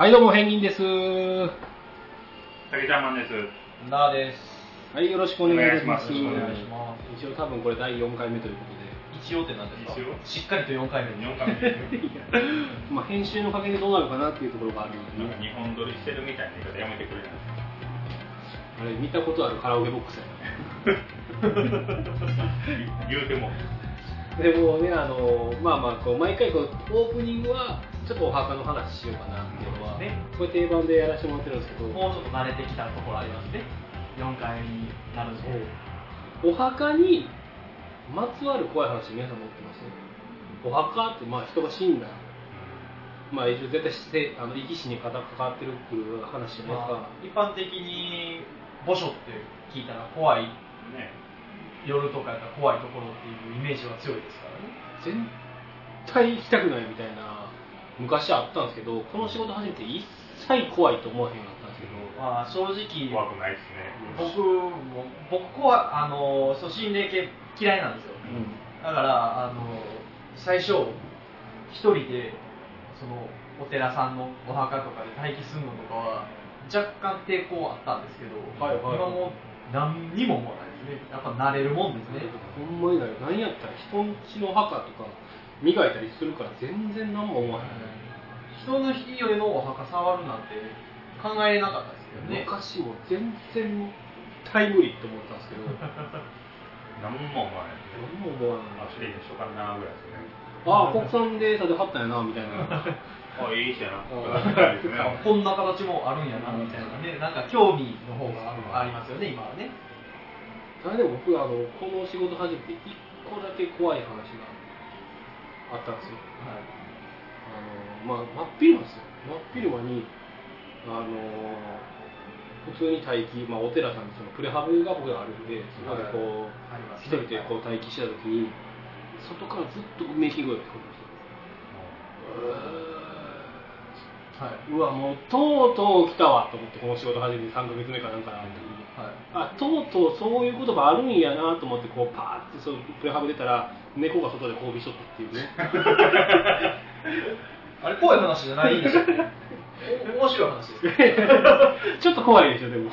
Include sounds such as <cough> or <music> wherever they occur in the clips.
はい、どうも、ペンギンです。竹ちゃんマンです。なあです。はい、よろしくお願いします。お願いしますお願いします。一応多分これ第4回目ということ一応って何ですか？一応？しっかりと4回目に。4回目でで、まあ編集のおかげでどうなるかなっていうところがあるので、なんか日本撮りしてるみたいな言い方やめてくれるあれ見たことあるカラオケボックスや <laughs> 言うても。な。でもね、あの、まあまあこう、毎回こう、オープニングはちょっとお墓の話しようかなっていうのは、ねこれ定番でやらせてもらってるんですけど、もうちょっと慣れてきたところありますね。4回になるんですけど。お墓にまつわる怖い話皆さん持ってます？お墓ってまあ人が死んだまあ一応絶対してあの生き死に関わってるっていう話じゃないですか、まあ一般的に墓所って聞いたら怖い、ね。夜とかやったら怖いところっていうイメージは強いですからね。絶対行きたくないみたいな昔あったんですけどこの仕事始めて一切怖いと思わへんかったんですけどまあ正直、怖くないですね。僕も、僕怖い、あの、そう心霊系嫌いなんですよ。だから、あの、最初、一人で、その、お寺さんのお墓とかで待機するのとかは、若干抵抗あったんですけど、はいはい今もう何にも思わないね。やっぱ慣れるもんですね。ほんまにない何やったら人んちの墓とか磨いたりするから全然何も思わへん、人の家のお墓触るなんて考えれなかったですけどね。昔も全然タイムリーって思ったんですけど <laughs> 何も思わない。何も思わないあ、失礼にしようかなぐらいですね。ああ国産で建てはったんやなみたいな <laughs> あ、いい人やな。こんな形もあるんやなみたいなね、なんか興味の方がありますよね、今はね。ただでも僕あのこの仕事始めて一個だけ怖い話があったんですよ。はい。あの、まあ、真っ昼間ですよ。真っ昼間にあの普通に待機、まあ、お寺さんにそのプレハブが僕があるんでそこでこう、あります一人でこう待機した時に外からずっとうめき声が聞こえましたはい。うわもうとうとう来たわと思ってこの仕事始めて3ヶ月目かなんかの時にはい。あとうとうそういうことがあるんやなと思ってこうパーってそのプレハブ出たら猫が外で交尾しとったっていうね。<laughs> あれ、怖い話じゃないんですよ。面白い話です。<laughs> ちょっと怖いでしょでも。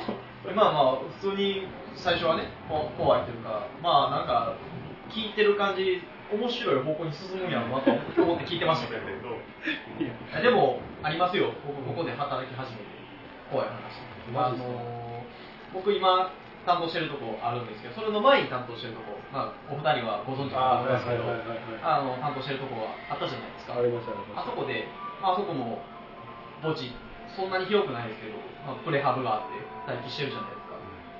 まあまあ、普通に最初はね、こ怖いというか、まあなんか、聞いてる感じ、面白い方向に進むんやろうなと思って聞いてましたけど、でも、ありますよ、僕、ここで働き始めて、怖い話。あの僕、今、担当してるとこあるんですけど、それの前に担当してるとこ、まあ、お二人はご存知かと思いますけど、担当してるとこはあったじゃないですか。あそこで、まああそこも墓地、そんなに広くないですけど、まあ、プレハブがあって待機してるじゃないですか。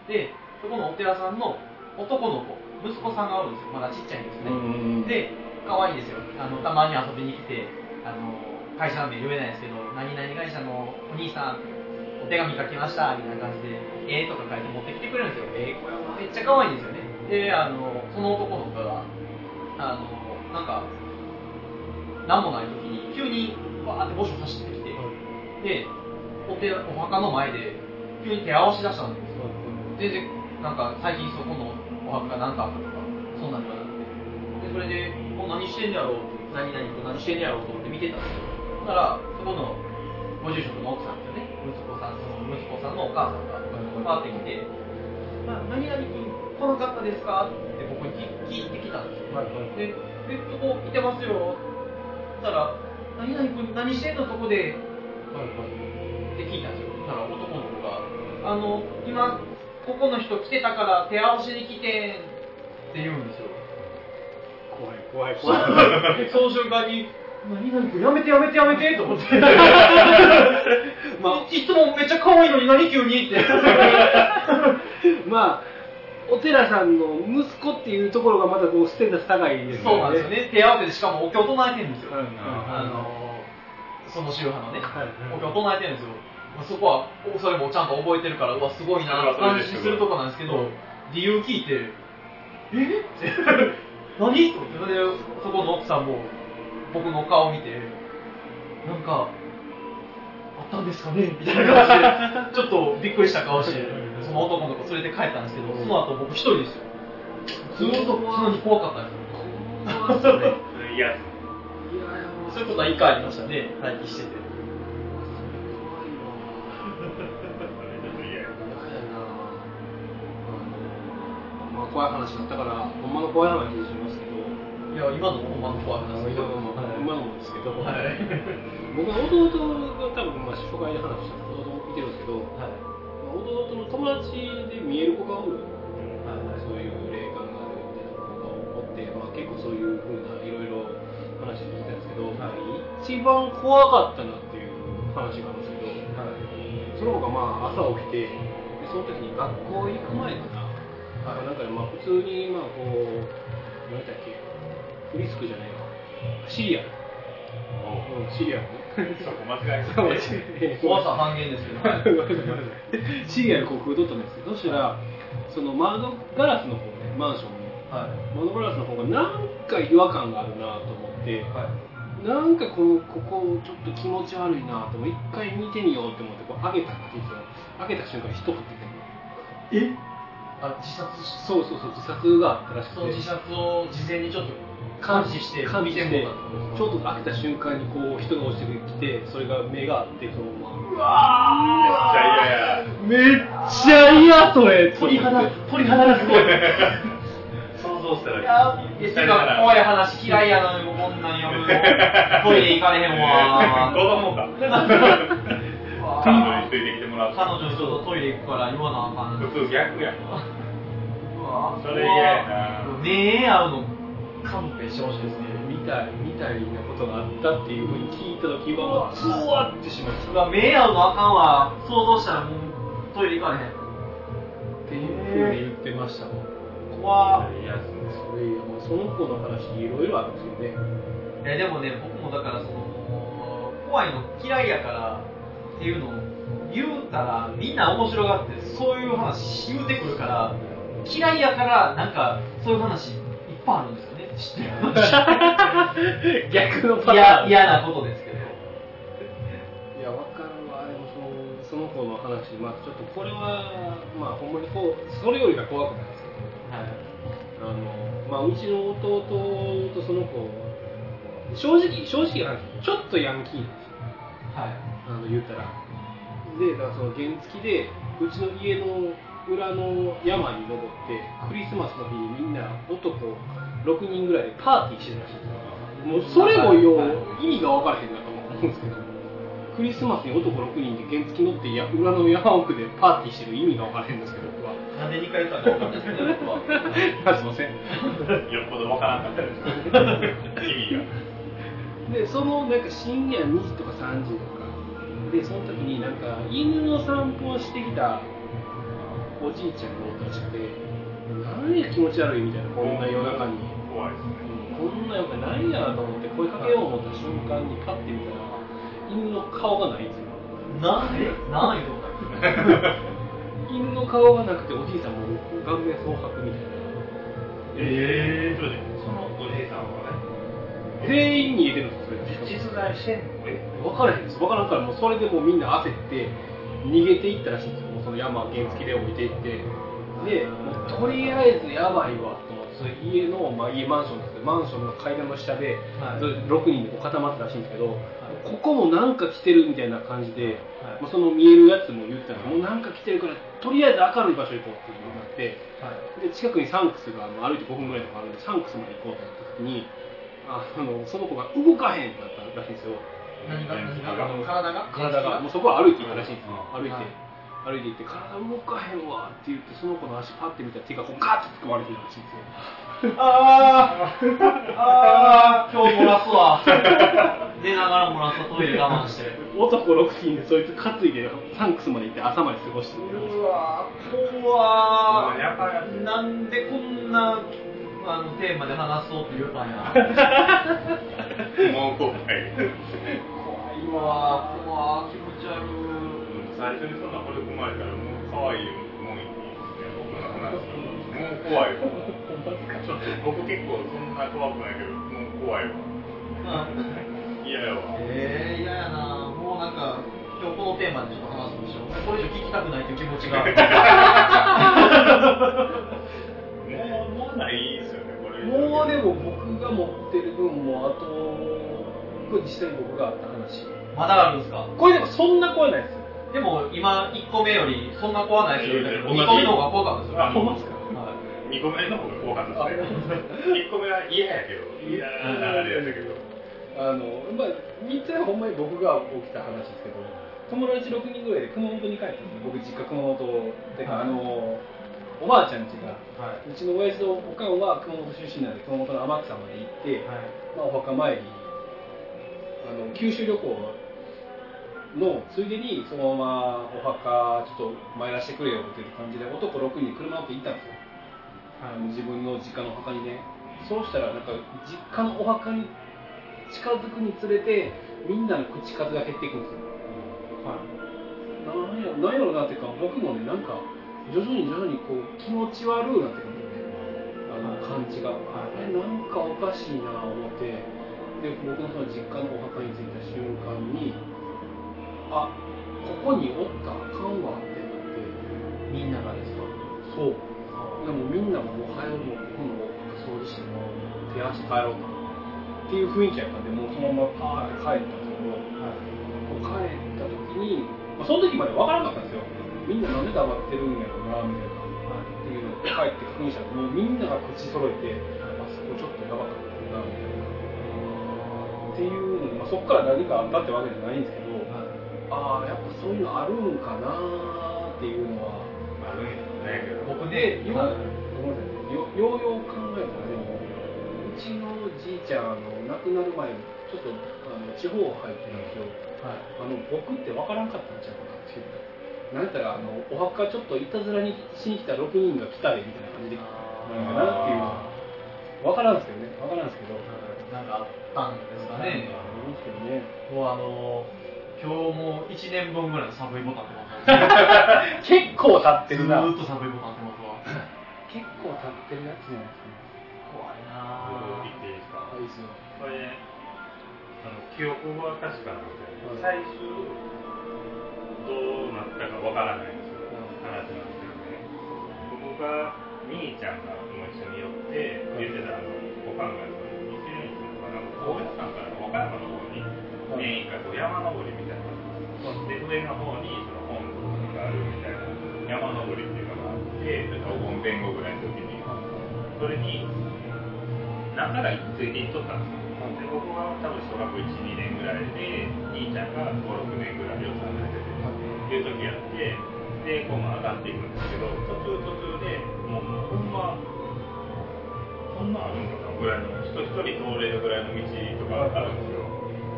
で、そこのお寺さんの男の子、息子さんがおるんですよ。まだちっちゃいんですね。うんで、可愛いんですよ。あの、たまに遊びに来て、あの、会社の名言えないですけど、何々会社のお兄さん、お手紙書きました、みたいな感じで、えーとか書いて持ってきてくれるんですよ。えー、これはめっちゃ可愛いんですよね。で、あの、その男の子が、あの、なんか、なんもない時に、急に、わーって墓所走ってきて、で、お手、お墓の前で、急に手合わし出したんですよ。全然、なんか、最近そこのお墓が何かあったとか、そんなんではなくて。で、それで、もう何してんやろうって、何々と何してんやろうと思って見てたんですよ。そしたら、そこのご住職の奥さんですよね。息子さん、その息子さんのお母さんが、パーって来て、な何々君、来なかったですかって僕に聞いてきたんですよ。はいはいで、え、そこいてますよ。そしたら、何々君何してんのそこで、はいはいって聞いたんですよ。だから男の子が、あの、今、ここの人来てたから手合わせに来てって言うんですよ。怖い怖い怖い <laughs> その瞬間に、何々君やめてやめてやめてと思って。<laughs> まあ、いつもめっちゃ可愛いのに何急にって。<laughs> まあお寺さんの息子っていうところがまたこうステータス高いですよねそうなんですよね。手合わせでしかもお経を唱えてるんですよ。うんうんあの、その宗派のね、はいはいお経を唱えてるんですよ。まあそこは、それもちゃんと覚えてるから、うわ、すごいな、安心するとこなんですけど、うん理由聞いて、え？って、何？と思って、で、そこの奥さんも、僕の顔を見て、なんか、あったんですかね？みたいな感じで、<laughs> ちょっとびっくりした顔して、その男の子連れて帰ったんですけど、その後僕一人ですよ。ずーっと常に怖かったですよ。それ嫌です。<laughs> そういうことは一回ありましたね、待機してて。怖い話だったからほんまの怖い話にしますけどいや、今の本番の怖い話今のもはい今のもですけど、はい。僕の弟が多分まあ初回で話した弟も見てるんですけど、はい。まあ弟の友達で見える子がおるはい。そういう霊感があるみたいな子がおって、まあ、結構そういうふうないろいろ話聞いたんですけど、はい一番怖かったなっていう話があるんですけどはい。その子がまあ朝起きてでその時に学校行く前かな、はい。なんかまあ普通にまあこう何だっけフリスクじゃないわ。シリアル、おう。うん、シリアルね。そこ間違怖さ半減ですけど。<laughs> シリアルこう食うとったんですけどそしたらその窓ガラスの方ねマンションのはい。窓ガラスの方がなんか違和感があるなと思ってはい。なんかこのここちょっと気持ち悪いなと思って一回見てみようと思ってこう開けたって言ってた開けた瞬間に人降っててえ？あ、自殺？しそうそうそう自殺があったらしくて。その自殺を事前にちょっと監視して感じて見てちょうど開けた瞬間にこう人が落ちてきてそれが目があってそのまま。うわめっちゃ嫌や。めっちゃ嫌それ。鳥肌、鳥肌がすごい。想像したらいや、いや、てか怖い話嫌いやな、こんなん読むの。トイレ行かれへんわ。<laughs> 子供か <laughs> 彼女についてきてもらう彼女にちょっとトイレ行くから言わなあかん。普通逆やうわそれ嫌やな目合うの勘弁してほしいですね。みたいみたいなことがあったっていうふうに聞いた時はもうゾワってしましたうわ目合うのあかんわ。想像したらもうトイレ行かれへん。っていうふうに言ってましたもん怖っ嫌っすねそれいやもうその子の話いろいろあるんですよねえでもね、僕もだからその、怖いの嫌いやからっていうのを言うたら、みんな面白がって、そういう話言うてくるから、嫌いやから、なんか、そういう話いっぱいあるんですよね、知ってる。逆のパター嫌ン嫌なことですけど。いや、わかるわ、でもそのその子の話、まあ、ちょっとこれは、まあ、ほんまにこう、それよりが怖くないですけど、あのまあ、うちの弟とその子、正直、正直な話、ちょっとヤンキーなんですよ、はい。あの言うたら。で、だからその原付で、うちの家の裏の山に登って、クリスマスの日にみんな男6人ぐらいでパーティーしてたらしいんですよ。もうそれもよう意味が分からへんなと思うんですけど、クリスマスに男6人で原付乗ってや裏の山奥でパーティーしてる意味が分からへんんですけど、僕は。なんで2回言ったか分かんないですけどね、僕は。すいません。よっぽどわからんかったです意味がで、そのなんか深夜2時とか3時とか、で、その時になんか犬の散歩をしてきたおじいちゃんがおったらしくて、なんや気持ち悪いみたいな、こんな夜中に。怖いですねこんな夜中に何やと思って声かけよう思った瞬間にパッて見たら、犬の顔がないんですよ。なんで？なん犬の顔がなくておじいさんも顔面蒼白みたいな。ええー、そのおじいさんは全員に入れてるんですよ、それ。ね実在し。てんのえ分からへん。です分からんからもうそれでもうみんな焦って逃げていったらしいんですよ。もうその山原付で置いていって。でもうとりあえずやばいわ。と思って家の、まあ、家マンションです。けどマンションの階段の下で、はい。それ6人で固まってたらしいんですけど、ここもなんか来てるみたいな感じで、はい。まあ、その見えるやつも言ってたんですもうなんか来てるからとりあえず明るい場所行こうっていうのになってはい。で近くにサンクスが歩いて5分ぐらいとかあるんでサンクスまで行こうと思った時にあのその子が動かへんってなったらしいんですよ。何が何が？体が。体が？もうそこは歩いていったらしいんですよ。うん歩いて、はい歩いていって体動かへんわって言ってその子の足パッて見たら手がこうガッと突っ込まれてるらしいんですよ。あー。あー。今日漏らすわ。<laughs> 出ながら漏らすトイレ我慢して。男6人でそいつ担いでサンクスまで行って朝まで過ごしてるうわ怖なんでこんなあのテーマで話そうって言うたんや。もう怖い怖いわ怖い気持ち悪い。最初にそんな惚れ込まれたらもう可愛いもんいいですね僕の話もう怖い。わちょっと僕結構そんな怖くないけどもう怖いわ。嫌やわ。えー、嫌やなもうなんか今日このテーマでちょっと話すんでしょ。これ以上聞きたくないという気持ちが。<laughs> もうもうないもうでも僕が持ってる分もあとこれ実際に僕があった話。まだあるんですか？これでもそんな怖いないですよ。でも今1個目よりそんな怖ないですよ2いやいや個目の方が怖かったですよあほんまっすか？はい。2個目の方が怖かったですね。<laughs> 1個目は嫌やけど。嫌なあれやったけどあのまあ3つはほんまに僕が起きた話ですけど友達6人ぐらいで熊本に帰ったんですよ。僕実家熊本てか、はい。あのおばあちゃん家がはい。うちの親父とおかんは熊本出身なんで熊本の天草まで行って、はい。まあ、お墓参りあの九州旅行のついでにそのままお墓ちょっと参らせてくれよっていう感じで男6人車乗って行ったんですよ。あの自分の実家のお墓にね。そうしたらなんか実家のお墓に近づくにつれてみんなの口数が減っていくんですよ。なんやなんやろうなっていうか僕もねなんか徐々に徐々にこう気持ち悪くなってくる。んであの感じが。あれなんかおかしいな思って。で僕のその実家のお墓に着いた瞬間にあここにおったらあかんわってなって。みんながですか？そう。でもみんなももう早うもうこの掃除してもう。手足帰ろうと。っていう雰囲気やったんでもうそのままパーって帰ったんですけど、帰った時に、まあ、その時まで分からなかったんですよみんななんで黙ってるんやろうなみたいなっていうのを帰って確認したらもうみんなが口揃えてあそこちょっとやばかったなみたいなっていうの、まあ、そこから何かあったってわけじゃないんですけどああやっぱそういうのあるんかなっていうのはあるんやけど僕でよ,、はいごめんなさいよようよう考えたらでもうちのじいちゃんあの亡くなる前にちょっとあの地方入ってるんですよ。はい。あの僕って分からんかったんちゃうかなっていうなんやったらあのお墓ちょっといたずらにしに来た6人が来たいみたいな感じでなんかなっていうのは分からんすけどね。分からんすけどなんかあったんですかね。ありますけどね。もうあの今日も1年分ぐらいのサブイボタンってます。<laughs> 結構経ってずるな。ーっとサブイボタンってますわ。結構経ってるやつじゃないですか怖いな言っていいですかあいいっすよ。これあの記憶は確かなんですけどはい。最終どうなったかわからないんですよ話なんですけどね。僕が兄ちゃんがもう一緒に寄って言ってたあのおかんがその20年とかなんか高野山から和歌山の方に年一回こう山登りみたいなで上の方にその本堂があるみたいな山登りっていうのがあってお盆前後ぐらいの時にそれに何回かついていっとったんですよ。で僕は多分小学校12年ぐらいで兄ちゃんが56年ぐらい4つ離れていう時やってでこう上がっていくんですけど途中途中でもうほんまこんなんあるんかなぐらいの人一人通れるぐらいの道とかあるんですよ。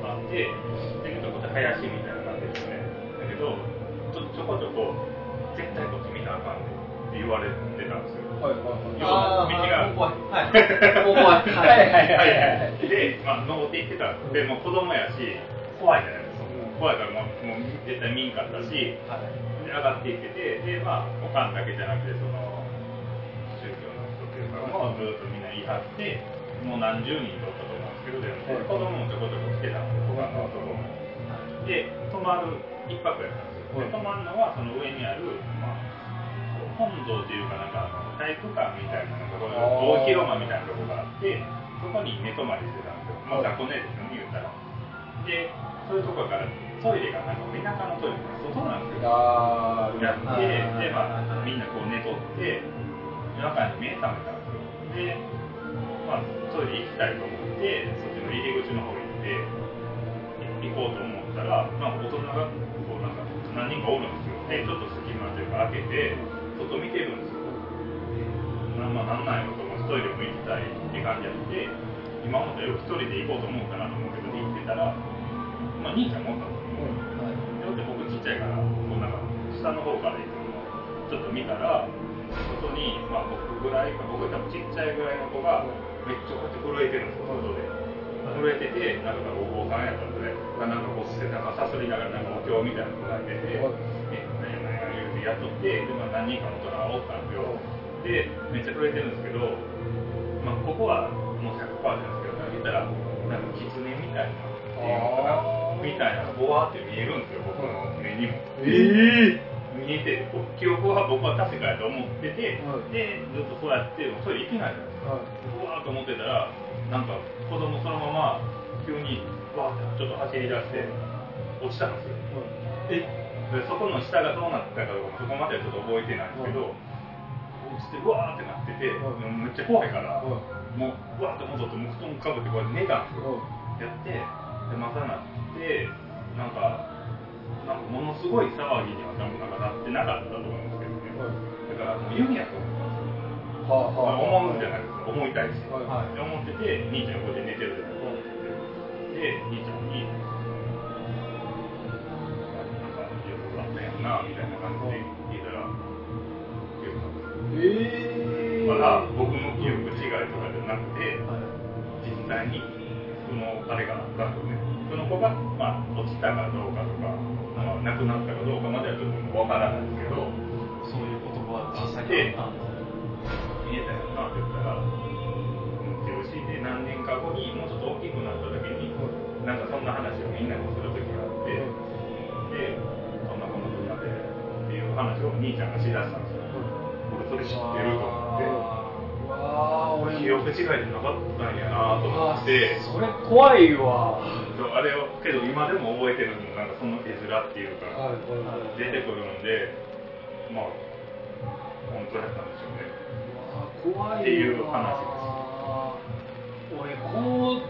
あってでちょこっと林みたいな感じですよね。だけどちょちょこちょこ絶対こっち見なあかんねって言われてたんですよ。はいはいはい。あ道が。<laughs> い。はい。はい。はいはいはい。で、まあ、登っていってた。でもう子供やし怖いじゃないですか怖いからもうもう絶対見んかったしではい上がっていっててでまあおかんだけじゃなくてその宗教の人っていうかもずっとみんな言い張ってもう何十人とったと思うんですけどでも、はい。子供もちょこちょこ来てたんですよ他の男も。で泊まる一泊やったんですよ、で泊まるのはその上にある、まあ、本堂っていうかなんかあの体育館みたいなところ大広間みたいなところがあってそこに寝泊まりしてたんですよ。まあ雑魚寝ですよね言ったら。でそういうところからトイレがなんか田舎のトイレが外なんですよ。やってでまあみんなこう寝とって夜中に目覚めたんですよ。でまあトイレ行きたいと思ってそっちの入り口の方行って行こうと思ったら、まあ、大人がこうなんか何人かおるんですよ。でちょっと隙間というか開けて外見てるんですよ。なまあなんなんやろと思ってトイレも行きたいって感じやって今までよく一人で行こうと思うかなと思うけど行ってたらまあ兄ちゃんもおったんですよで僕ちっちゃいからこうなん。か下の方から行くのをちょっと見たら外に、まあ、僕ぐらいか僕多分ちっちゃいぐらいの子がめっちゃこうやって震えてるん。ですよ外で震えててなん。かお坊さん。やったん。でなん。かこう背中さすりながらなん。かお経みたいなのがいててえ何や何や言うてやってで、まあ、何人かの大人がおったん。ですよでめっちゃ震えてるん。ですけど、まあ、ここはもう100%ないですけど言ったらなん。か狐みたいなっていうのかなみたいなのがボワーって見えるんですよ僕の目にも。ええ見えて記憶は僕は確かやと思ってて、はい。でずっとそうやってそれいけないじゃないですかはうわーと思ってたらなんか子供そのまま急にわーってちょっと走り出して落ちたんですよ。え？でそこの下がどうなってたかどうかもそこまではちょっと覚えてないんですけど、落ちてうわーってなってて、うんめっちゃ怖いから、うんもううわーって戻ってもう布団かぶってこうやって寝たんですよ、やってでまたなってなんかなんかものすごい騒ぎには多分なんかなってなかったと思うんですけどね、だからもう夢やと思うんじゃないですか。思いたいし、はい。はい。で思ってて兄ちゃん横で寝てるじゃないですかで兄ちゃんになんかよくあったやんなみたいな感じで聞いたらよくええまだ僕の記憶違いとかじゃなくてはい。実際にそのあれがあったんですねその子が、まあ、落ちたかどうかとか、まあ、亡くなったかどうかまではちょっとわからないですけどそういう言葉が実際にあったんです見えたよなって言ったらっていで何年か後にもうちょっと大きくなった時になんかそんな話をみんなにする時があってでそんなこんなことになってっていう話を兄ちゃんがしだしたんですよ。俺それ知ってると思って違いじゃなかったんやなと思って。それ怖いわ。あれをけど今でも覚えてるのもなんかその絵面っていうかはいはいはい。出てくるんでまあ本当だったんでしょうね。怖いわっていう話です俺この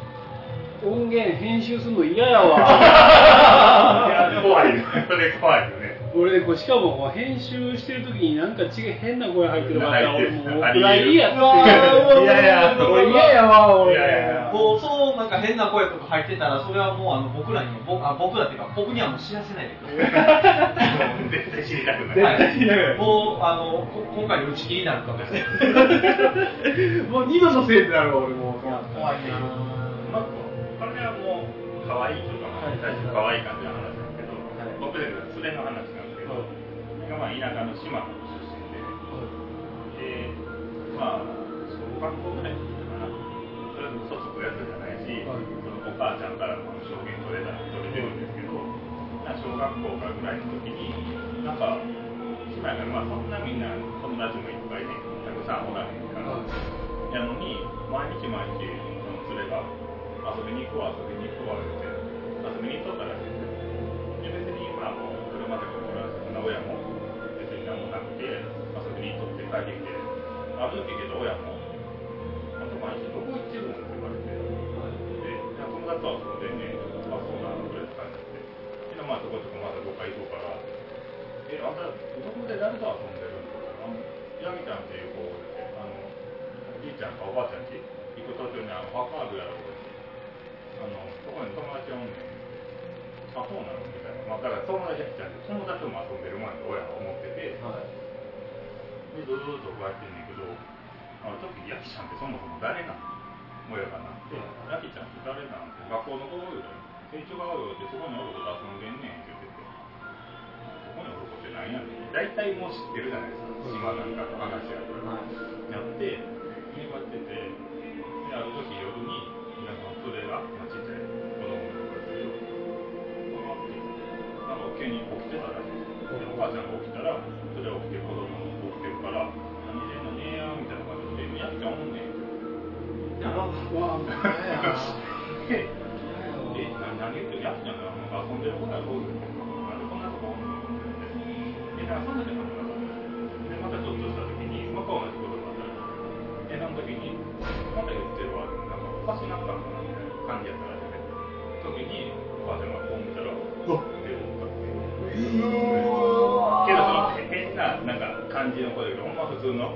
音源編集するの嫌やわ。<laughs> いや怖いそれ怖い俺こうしかもこう編集してる時になんか違う変な声入ってるから俺もうおあり蔵入りやっいやいや俺嫌やわ俺いやいやいやもうそうなんか変な声とか入ってたらそれはもうあの僕らにも僕あ僕らっていうか僕にはもう知らせないでください。絶対知りたくない。もうあのこ今回の打ち切りになるかもしれないもう二度のせいってなるわ俺も。う怖いなまあ、これはもう可愛いとかも大して可愛い感じの話なんですけど、僕で連れの話なんですけど、まあ田舎の島の出身で、で、まあ小学校ぐらいかな、それも嘘つくやつじゃないし、はい。そのお母ちゃんからも証言取れた取れてるんですけど、まあ小学校からぐらいの時に、なんか島やからまあそんなみんな友達もいっぱいね、たくさんおらへんから。やのに毎日毎日その連れが遊びに行こう遊びに行こう言って遊びに行っとったらしいんですよ。で別にまあもう車で親も別に何もなくて遊びに行っとって帰ってきてある時けど親も「あと毎日どこ行ってるの?」って言われて。で「いや友達と遊んでね」あそうなのこれ」って感じででまあちょこちょこまだどっか行こうから「えあんたどこで誰と遊んでるの?」あのヤミちゃんっていう子であのおじいちゃんかおばあちゃんち。行く途中にあの墓あるやろあのそこに友達おんねん。あそうなの、まあ、だから友達やっちゃうんで友達とも遊んでるもんやと親は思っててでずーっとこうやってんねんけどあの時ヤキちゃんってそもそも誰なの親がなってヤキちゃんって誰なんて学校の子言うたら成長がおるってそこにおる子と遊んでんねんって言ってて。そこにおる子って何やねん。大体もう知ってるじゃないですか。島なんかの話やから。やって、粘ってて、で、ある時夜に、皆さん、それが、まあ、ちっちゃい急に起きてたらしいです。で、お母ちゃんが起きたら、それ起きて子供も起きてるから、何してんのねやみたいな感じで、やっちゃおんねん。わあで、え、な何言ってるやつちゃんが遊んでる子やろう。なんでこんなとこおんのって言って。え、だからその時はなかったで。またちょっとした時に、まあ、同じことがあったら。で、その時に、また言ってるわ、なんかおかしなったんかなみたいな感じやったらしいね。時に、お母ちゃんがこう見たら、うわっけど、その変な、なんか感じの子で、ほんま普通の、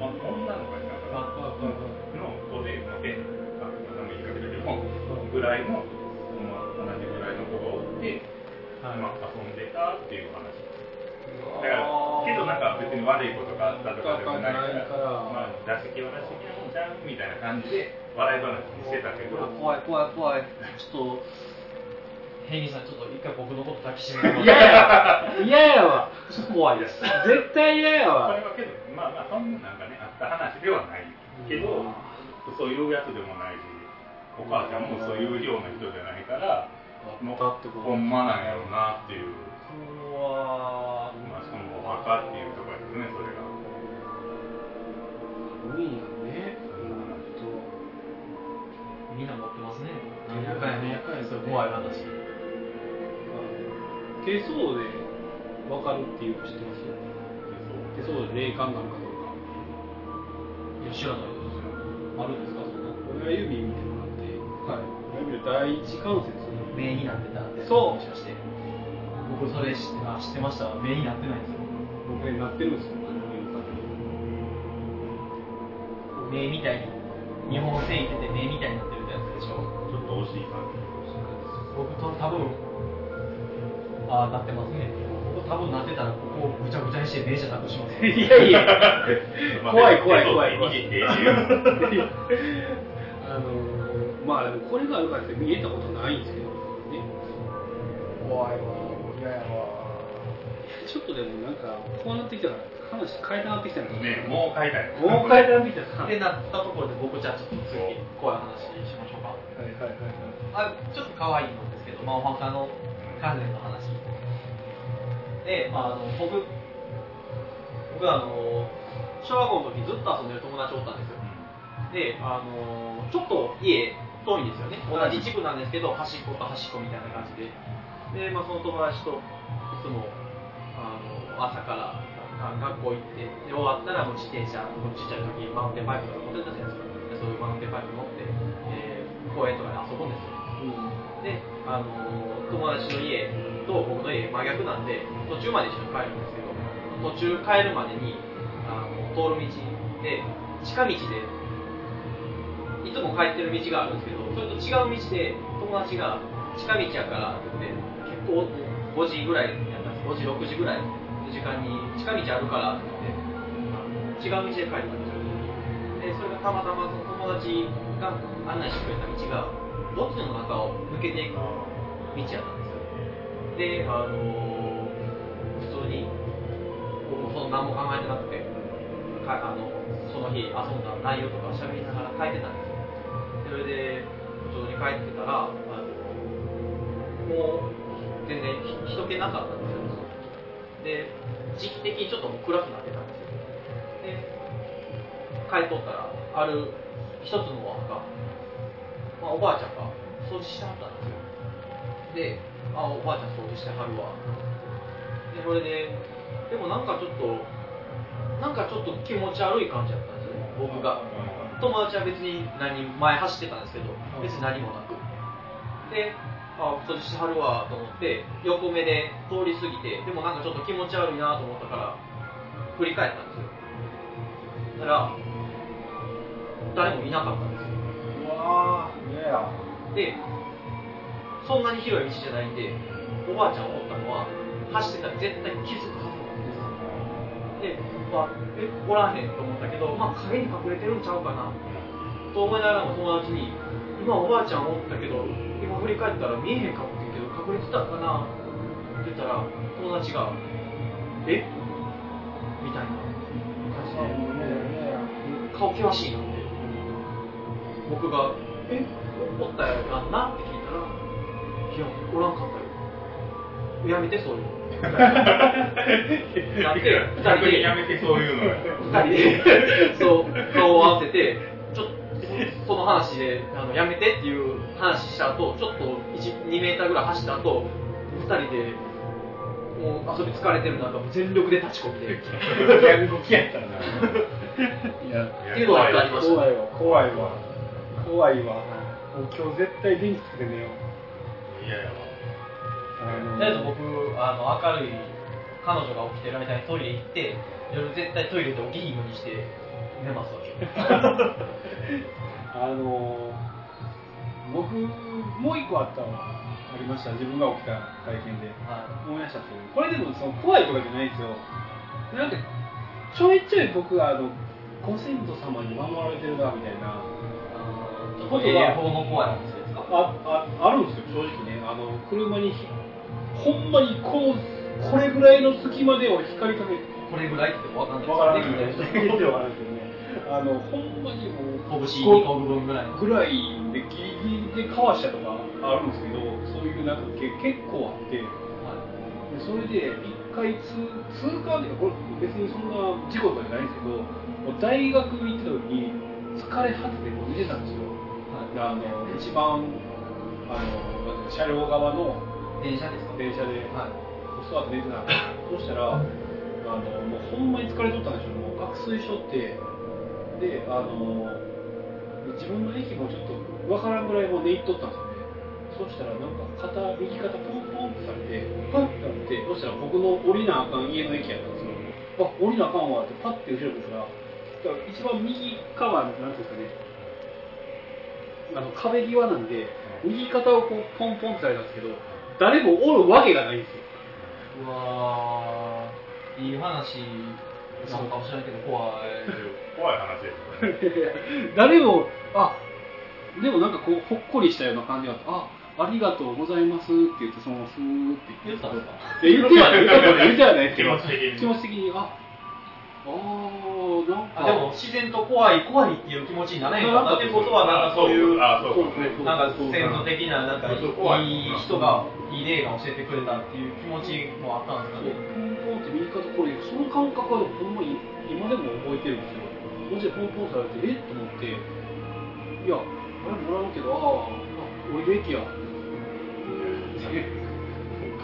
まあ女の子やったから。の子で、まあ、え、あ、またも言いかけたけども、ぐらいの、まあ、同じぐらいの子がおって、まあ、遊んでたっていう話。だから、けどなんか別に悪いことがあったとかでもないから、ないからまあ、出し気は出し気なんじゃんみたいな感じで、笑い話にしてたけど、怖い怖い怖いちょっとヘイさんちょっと一回僕のこと抱きしめても嫌らって。や嫌やわ。怖いです。絶対嫌やこわれはけど、まあまあ、そんななんかね、あった話ではないけど、そういうやつでもないし、お母ちゃんもそういうような人じゃないから、もうだってこと。ほんまなんやろうなっていう。うわまあ、しかもお墓っていうところですね、それが。すごいよね。みんな持ってますね怖い話手相で分かるっていうの知ってます？手相で霊感があるかどうか。いや知らないですあるんですかそんな親指見てもらって、親指の第一関節目になってたってそう。もしかして。僕それ知ってあ知ってました？目になってないんですよ。僕になってるんですよ。目みたいに。日本線いてて目みたいになってるってやつでしょ。ちょっと惜しい感じ僕と多分ああなってますね。僕多分なってたらここをぐちゃぐちゃにして目じゃなくします。いやいや。怖い怖い怖い。<laughs> あのーまあでもこれがあるからって見えたことないんですけどね。怖いわ嫌やわ。ちょっとでもなんかこうなってきたら話変えたなってきたらねもう書いたよもう変えたなってきた。らってなったところで僕じゃあちょっと次怖い話しましょうか。はいはいはいはい。あちょっと可愛いんですけど、まあ、お墓の関連の話で、まあ、あの僕僕あの小学校の時ずっと遊んでる友達おったんですよ。であのちょっと家遠いんですよね。同じ地区なんですけど端っこと端っこみたいな感じで。で、まあ、その友達といつもあの朝からあ学校行ってで終わったらもう自転車僕ちっちゃい時マウンテンバイクとか乗ってたじゃないですか。でそういうマウンテンバイク乗って、えー公園とかで遊ぶんですよ。で、あの友達の家と僕の家真逆なんで途中まで一緒に帰るんですけど途中帰るまでにあの通る道で近道でいつも帰ってる道があるんですけどそれと違う道で友達が近道やからって言って結構5時ぐらいやったんです。5時6時ぐらいの時間に近道あるからって言って違う道で帰ったんですよ。でそれがたまたまその友達が案内してくれた道が墓地の中を抜けていく道やったんです。であの普通に僕もその何も考えてなくてかあのその日遊んだ内容とか喋りながら書いてたんですよ。それで普通に帰ってたらあのもう全然ひ人気なかったんですよ。で時期的にちょっと暗くなってたんですよ。で帰っとったらある一つのお墓、まあ、おばあちゃんが掃除してはったんですよ。であおばあちゃん掃除してはるわ。でそれででもなんかちょっとなんかちょっと気持ち悪い感じだったんですよね僕が。友達は別に何前走ってたんですけど別に何もなく。であ掃除してはるわと思って横目で通り過ぎてでもなんかちょっと気持ち悪いなと思ったから振り返ったんですよ。だから誰もいなかったんですよ。うわーでそんなに広い道じゃないんでおばあちゃんおったのは走ってたら絶対気づくはずなんです。で、まあ、えおらへんと思ったけど、まあ、影に隠れてるんちゃうかな。と思いながらも友達に今おばあちゃんおったけど今振り返ったら見えへんかもって言うけど隠れてたかな。って言ったら友達が「え？みたいな感じで顔険しいなって。僕が「え？おったやろな?」って聞いたら「いやおらんかったよ。やめてそういうの」<laughs> なって二人で？逆にやめてそういうのよ二人で。そう顔を合わせてちょっとその話であのやめてっていう話した後ちょっと1 2メーターぐらい走った後二人でもう遊び疲れてる中全力で立ち込んでやる動きやったな。いやっていうのがありました。怖いわ怖いわ。怖いわ。もう今日絶対電気つけて寝よう嫌やわあとりあえず僕あの明るい彼女が起きてる間にトイレ行って夜絶対トイレで起きひんようにして寝ますわけ。<laughs> あの僕もう一個あったわありました。自分が起きた体験で。は思い出したんですけどこれでもその怖いとかじゃないんですよ。なんかちょいちょい僕があのご先祖様に守られてるなみたいな。ちょっと英語の怖い話ですかあああるんですよ正直ねあの車にほんまにこのこれぐらいの隙間で俺光りかけてこれぐらいって分かんないですきない人けどわからないですけどねあのほんまにもう拳2個分ぐらいぐらいでギリギリでかわしたとかあるんですけどそういうなんかけ結構あってでそれで一回通通過っていうかこれ別にそんな事故とかじゃないんですけど大学行った時に疲れ果ててこう寝てたんですよあの一番あの車両側の電車ですか？電車ではい。スワート寝てなかった。そしたらあのもうほんまに疲れとったんでしょもう爆睡しとってであの自分の駅もちょっとわからんぐらいもう寝入っとったんですよね。そしたらなんか肩右肩ポンポンってされてパッてなってそしたら僕の降りなあかん家の駅やったんですよ。あ降りなあかんわってパッて後ろ見たら一番右側なんていうんですかねあの壁際なんで右肩をこうポンポンってされたんですけど誰もおるわけがないんですよ。うわーいい話なんかもしれないけど怖い怖い話ですよ。ね <laughs> 誰もあでもなんかこうほっこりしたような感じがあってあありがとうございますって言ってそのスーって。言ったんですか？いや言ってはない。言ってはない。言ってはない。気持ち的に。気持ち的に。ああーなんか。あでも自然と怖い怖いっていう気持ちにならへんかったってことはなんかそういうあそうそうそうなんか先祖的ななんかいそう怖いい人がいい例が教えてくれたっていう気持ちもあったんですかね。ポンポンって右肩これその感覚はほんまに今でも覚えてるんですよ。もしポンポンされてえっと思っていやあれもらうけどあああ俺で駅や。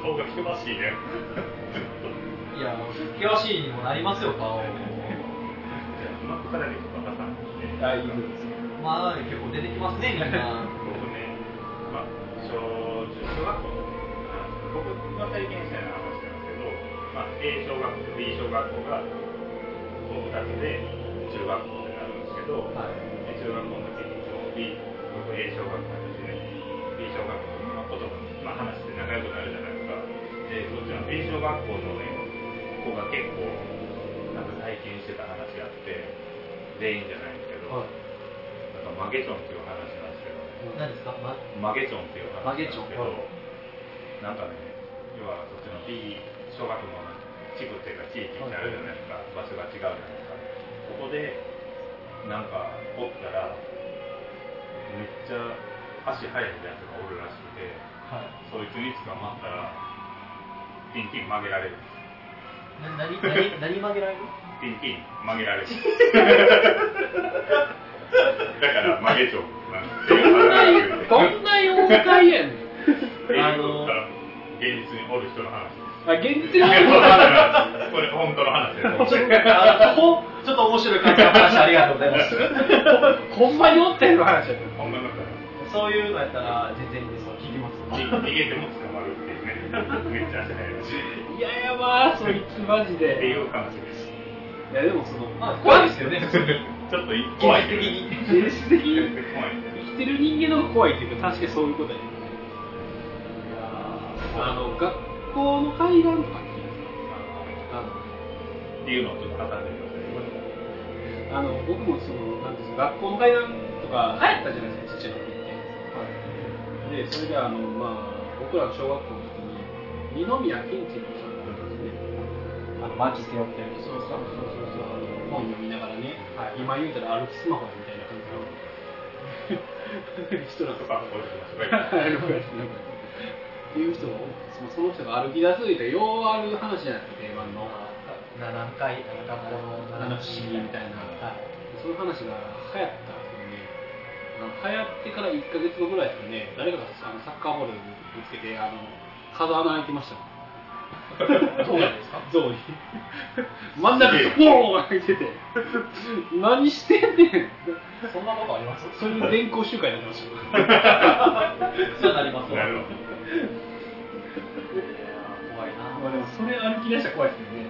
顔が険しいねいや険しいにもなりますよ <laughs> 顔。まあ結構出てきますね <laughs> みんな僕ね、まあ、小中小学校の話僕が体験したような話なんですけど、まあ、A 小学校と B 小学校がこう2つで中学校ってなるんですけど、はい。で中学校の時にこう B 僕 A 小学校ですね B 小学校のことまあ、話して仲良くなるじゃないですか。でそっちの B 小学校のね子が結構なんか体験してた話があって全員じゃないんですけど、はい。なんかマゲチョンっていう話なんですけどね何ですか、ま、マゲチョンっていう話なんですけど、マゲチョなんかね、要はそっちの B 小学校の地区っていうか地域ってあるじゃないですか、場所が違うじゃないですか。ここでなんかおったらめっちゃ足速いやつがおるらしくて、はい。そいつに捕まったらピンピン曲げられるんです。な何何何曲げられるピンピン曲げられる。だから曲げチョンなんどんなどんな妖怪やねんあの現実におる人の話。あ現実にこれ本当の話です。あほちょっと面白い感じの話ありがとうございますほんまにおったよの話やったほんまだったらそういうのやったら全然いいです聞きます逃げても捕まるっていう。めっちゃ足早いし。いやいやまあそいつマジってでいう話です。いやでもそのまあ怖いですよね。<laughs> ちょっと怖い現実的に現実的に怖い。生きてる人間の方が怖いっていうか確かにそういうことやね。あの学校の階段とか聞いたあのっていうのをちょっと挟んでみましたあの僕もそのなんですか学校の階段とか流行ったじゃないですかちっちゃい時って、でそれであのまあ僕らの小学校二宮金次郎さんがいたんですね。あの巻き背負ってるそうそうそうそうそうあの本読みながらね、はい。今言うたら歩きスマホみたいな感じの <laughs> 人なんでってい。う人がそのその人が歩き出すとい。うようある話じゃない。ですか定番の7回学校の七不思議みたい。なはい。そうい。う話が流行った流行ってから1か月後ぐらい。ですかね誰かがサッカーボールぶつけてあの風穴開いてました <laughs> どうなんですか？象に。真ん中でボーン開いてて。何してんねん。そんなことあります？そういう電光集会になってましたよ。<laughs> そうなりますわ。なるほど。怖いな。まあでもそれ歩き出したら怖いですよね。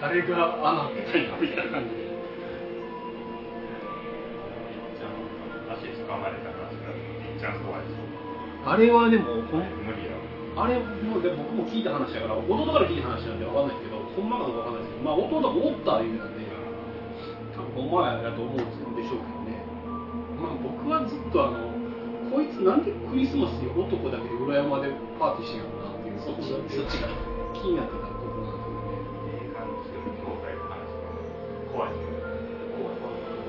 誰が穴開けたみたいな感じで。じゃあ、足掴まれた話がめっちゃ怖いです。あれはで無理や。あれもうで僕も聞いた話だから弟から聞いた話なんでわかんないですけどほんまかどうかわかんないですけどまあ弟がおった言うなんで多分ほんまやと思うんでしょうけどね。まあ僕はずっとあのこいつなんでクリスマスに男だけで裏山でパーティーしてんのかなっていうそっちそっちが。気になってたところなんですよね。ですけ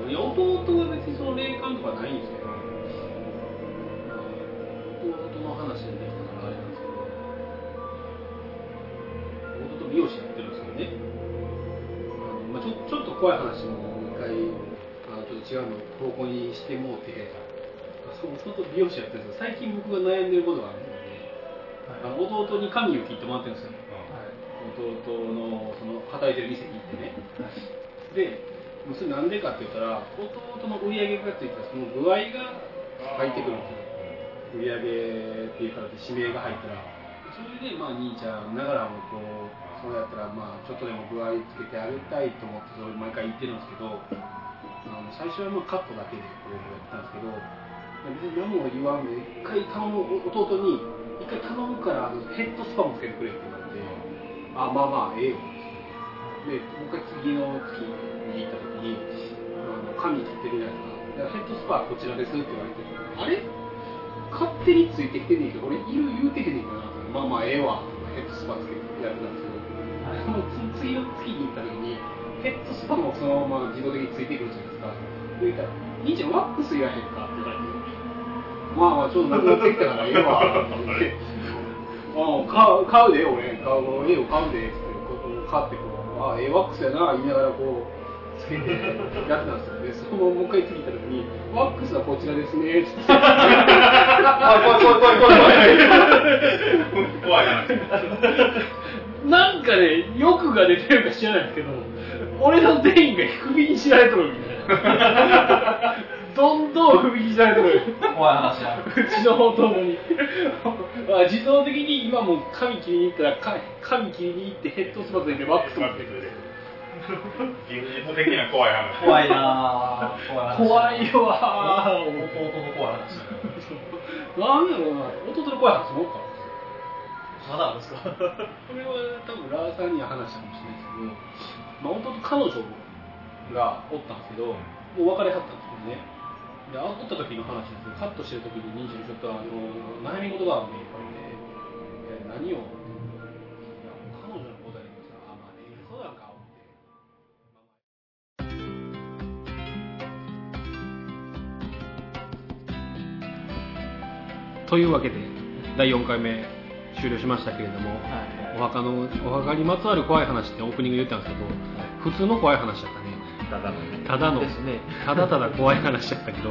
どいや弟は別にその霊感とかないんですけど。弟の話でできた美容師やってるんですけどね。あの、まあ、ちょちょっと怖い話も一回あのちょっと違うの方向にしてもうてそもそも美容師やってるんですけど最近僕が悩んでることがあるのであの弟に髪を切ってもらってるんですよ。弟のその働いてる店に行ってね。でそれなんでかって言ったら弟の売り上げがついたその具合が入ってくるんですよ。売り上げっていう形で指名が入ったら。それでまあ兄ちゃんながらもこうそうやったらまあちょっとでも具合つけてあげたいと思ってそれ毎回言ってるんですけどあの最初はまあカットだけでこうやってたんですけど別に何も言わんで一回頼む弟に一回頼むからヘッドスパもつけてくれって言われてあまあまあええよでもう一回次の月に行った時にあの髪切ってるじゃないですか。ヘッドスパはこちらですって言われてあれ？勝手についてきてんねんけど俺いる言うてへんねんからまあまあええわヘッドスパつけてやってたんですけど。その次の月に行った時にヘッドスパもそのまま自動的についてくるじゃないですか。で言ったら「兄ちゃんワックスやへんか?」って言われてまあまあちょっとなくなってきたからええわって。言って「ああ買う買うで俺買う絵を買うで」って買ってこう「ああええワックスやな」言いながらこうつけてやってたんですよ。でそのままもう一回次行った時に「ワックスはこちらですね」って言って。あ <laughs> 怖い怖い怖い怖い怖い怖い話なんかね、欲が出てるか知らないですけど、俺の善意が首にしられとるみたいな。<laughs> どんどん首にしられとる。怖い話やうちの弟に。あ自動的に今もう髪切りに行ったら、か髪切りに行ってヘッドスパついてワックス持ってくる。現実的な怖い話。怖いなぁ。<laughs> 怖い話。怖いわ弟の怖い話。なんやろうな、弟の怖い話持ったまだあるんですか？これは多分ラーさんには話したかもしれないですけど、まあ、弟彼女がおったんですけど、もう別れはったんですけどね。で会った時の話なんですけどカットしてる時に兄ちゃんちょっとあの悩み事があるんで言われてえ何を？いや彼女のことやりましたあまあねそうなんか思って。というわけで第4回目終了しましたけれども、お墓のお墓にまつわる怖い話ってオープニングで言ったんですけど、普通の怖い話だったね。ただのね。ただの。ですね。ただただ怖い話だったけど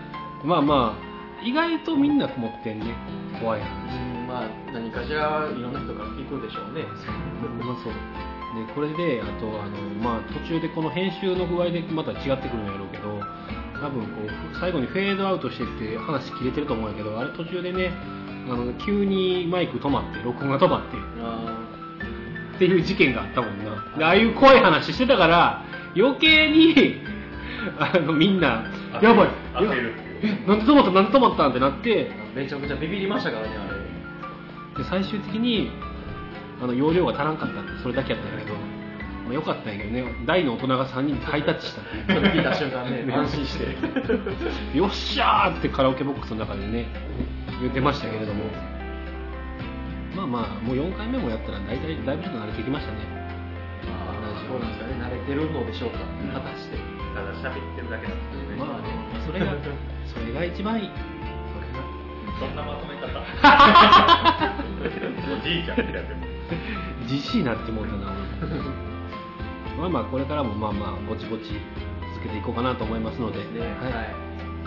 <laughs> まあまあ意外とみんな持ってんね。怖い話。うんまあ何かしらいろんな人から聞くでしょうね。まあそう。でこれであとあの、まあ、途中でこの編集の具合でまた違ってくるんやろうけど多分こう最後にフェードアウトしてって話切れてると思うんやけどあれ途中でねあの急にマイク止まって録音が止まって。あっていう事件があったもんな。でああいう怖い話してたから余計に <laughs> あのみんな「やばい。なんで止まった？なんで止まった？ん?」ってなって。ーめちゃくちゃビビりましたからねあれ。で最終的にあの容量が足らんかったってそれだけやったんやけど、まあ、よかったんやけどね。大の大人が3人でハイタッチしたそれ聞いた瞬間ね安心して。<laughs> よっしゃーってカラオケボックスの中でね言ってましたけれども。まあまあもう4回目もやったら大体だいぶちょっと慣れてきましたね。そうなんですかね。慣れてるのでしょうか。果たして。ただ喋ってるだけなんですね。まあねそれが <laughs> それが一番いい。そんなまとめ方。<laughs> おじいちゃんってやってる。自信になってもうたな。俺まあまあこれからもまあまあぼちぼち続けていこうかなと思いますので、ねはい。はい。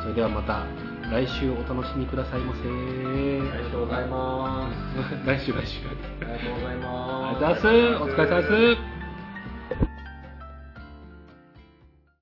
それではまた来週お楽しみくださいませ。ありがとうございます。<laughs> 来週来週。ありがとうございます。ありがとうございます。お疲れ様です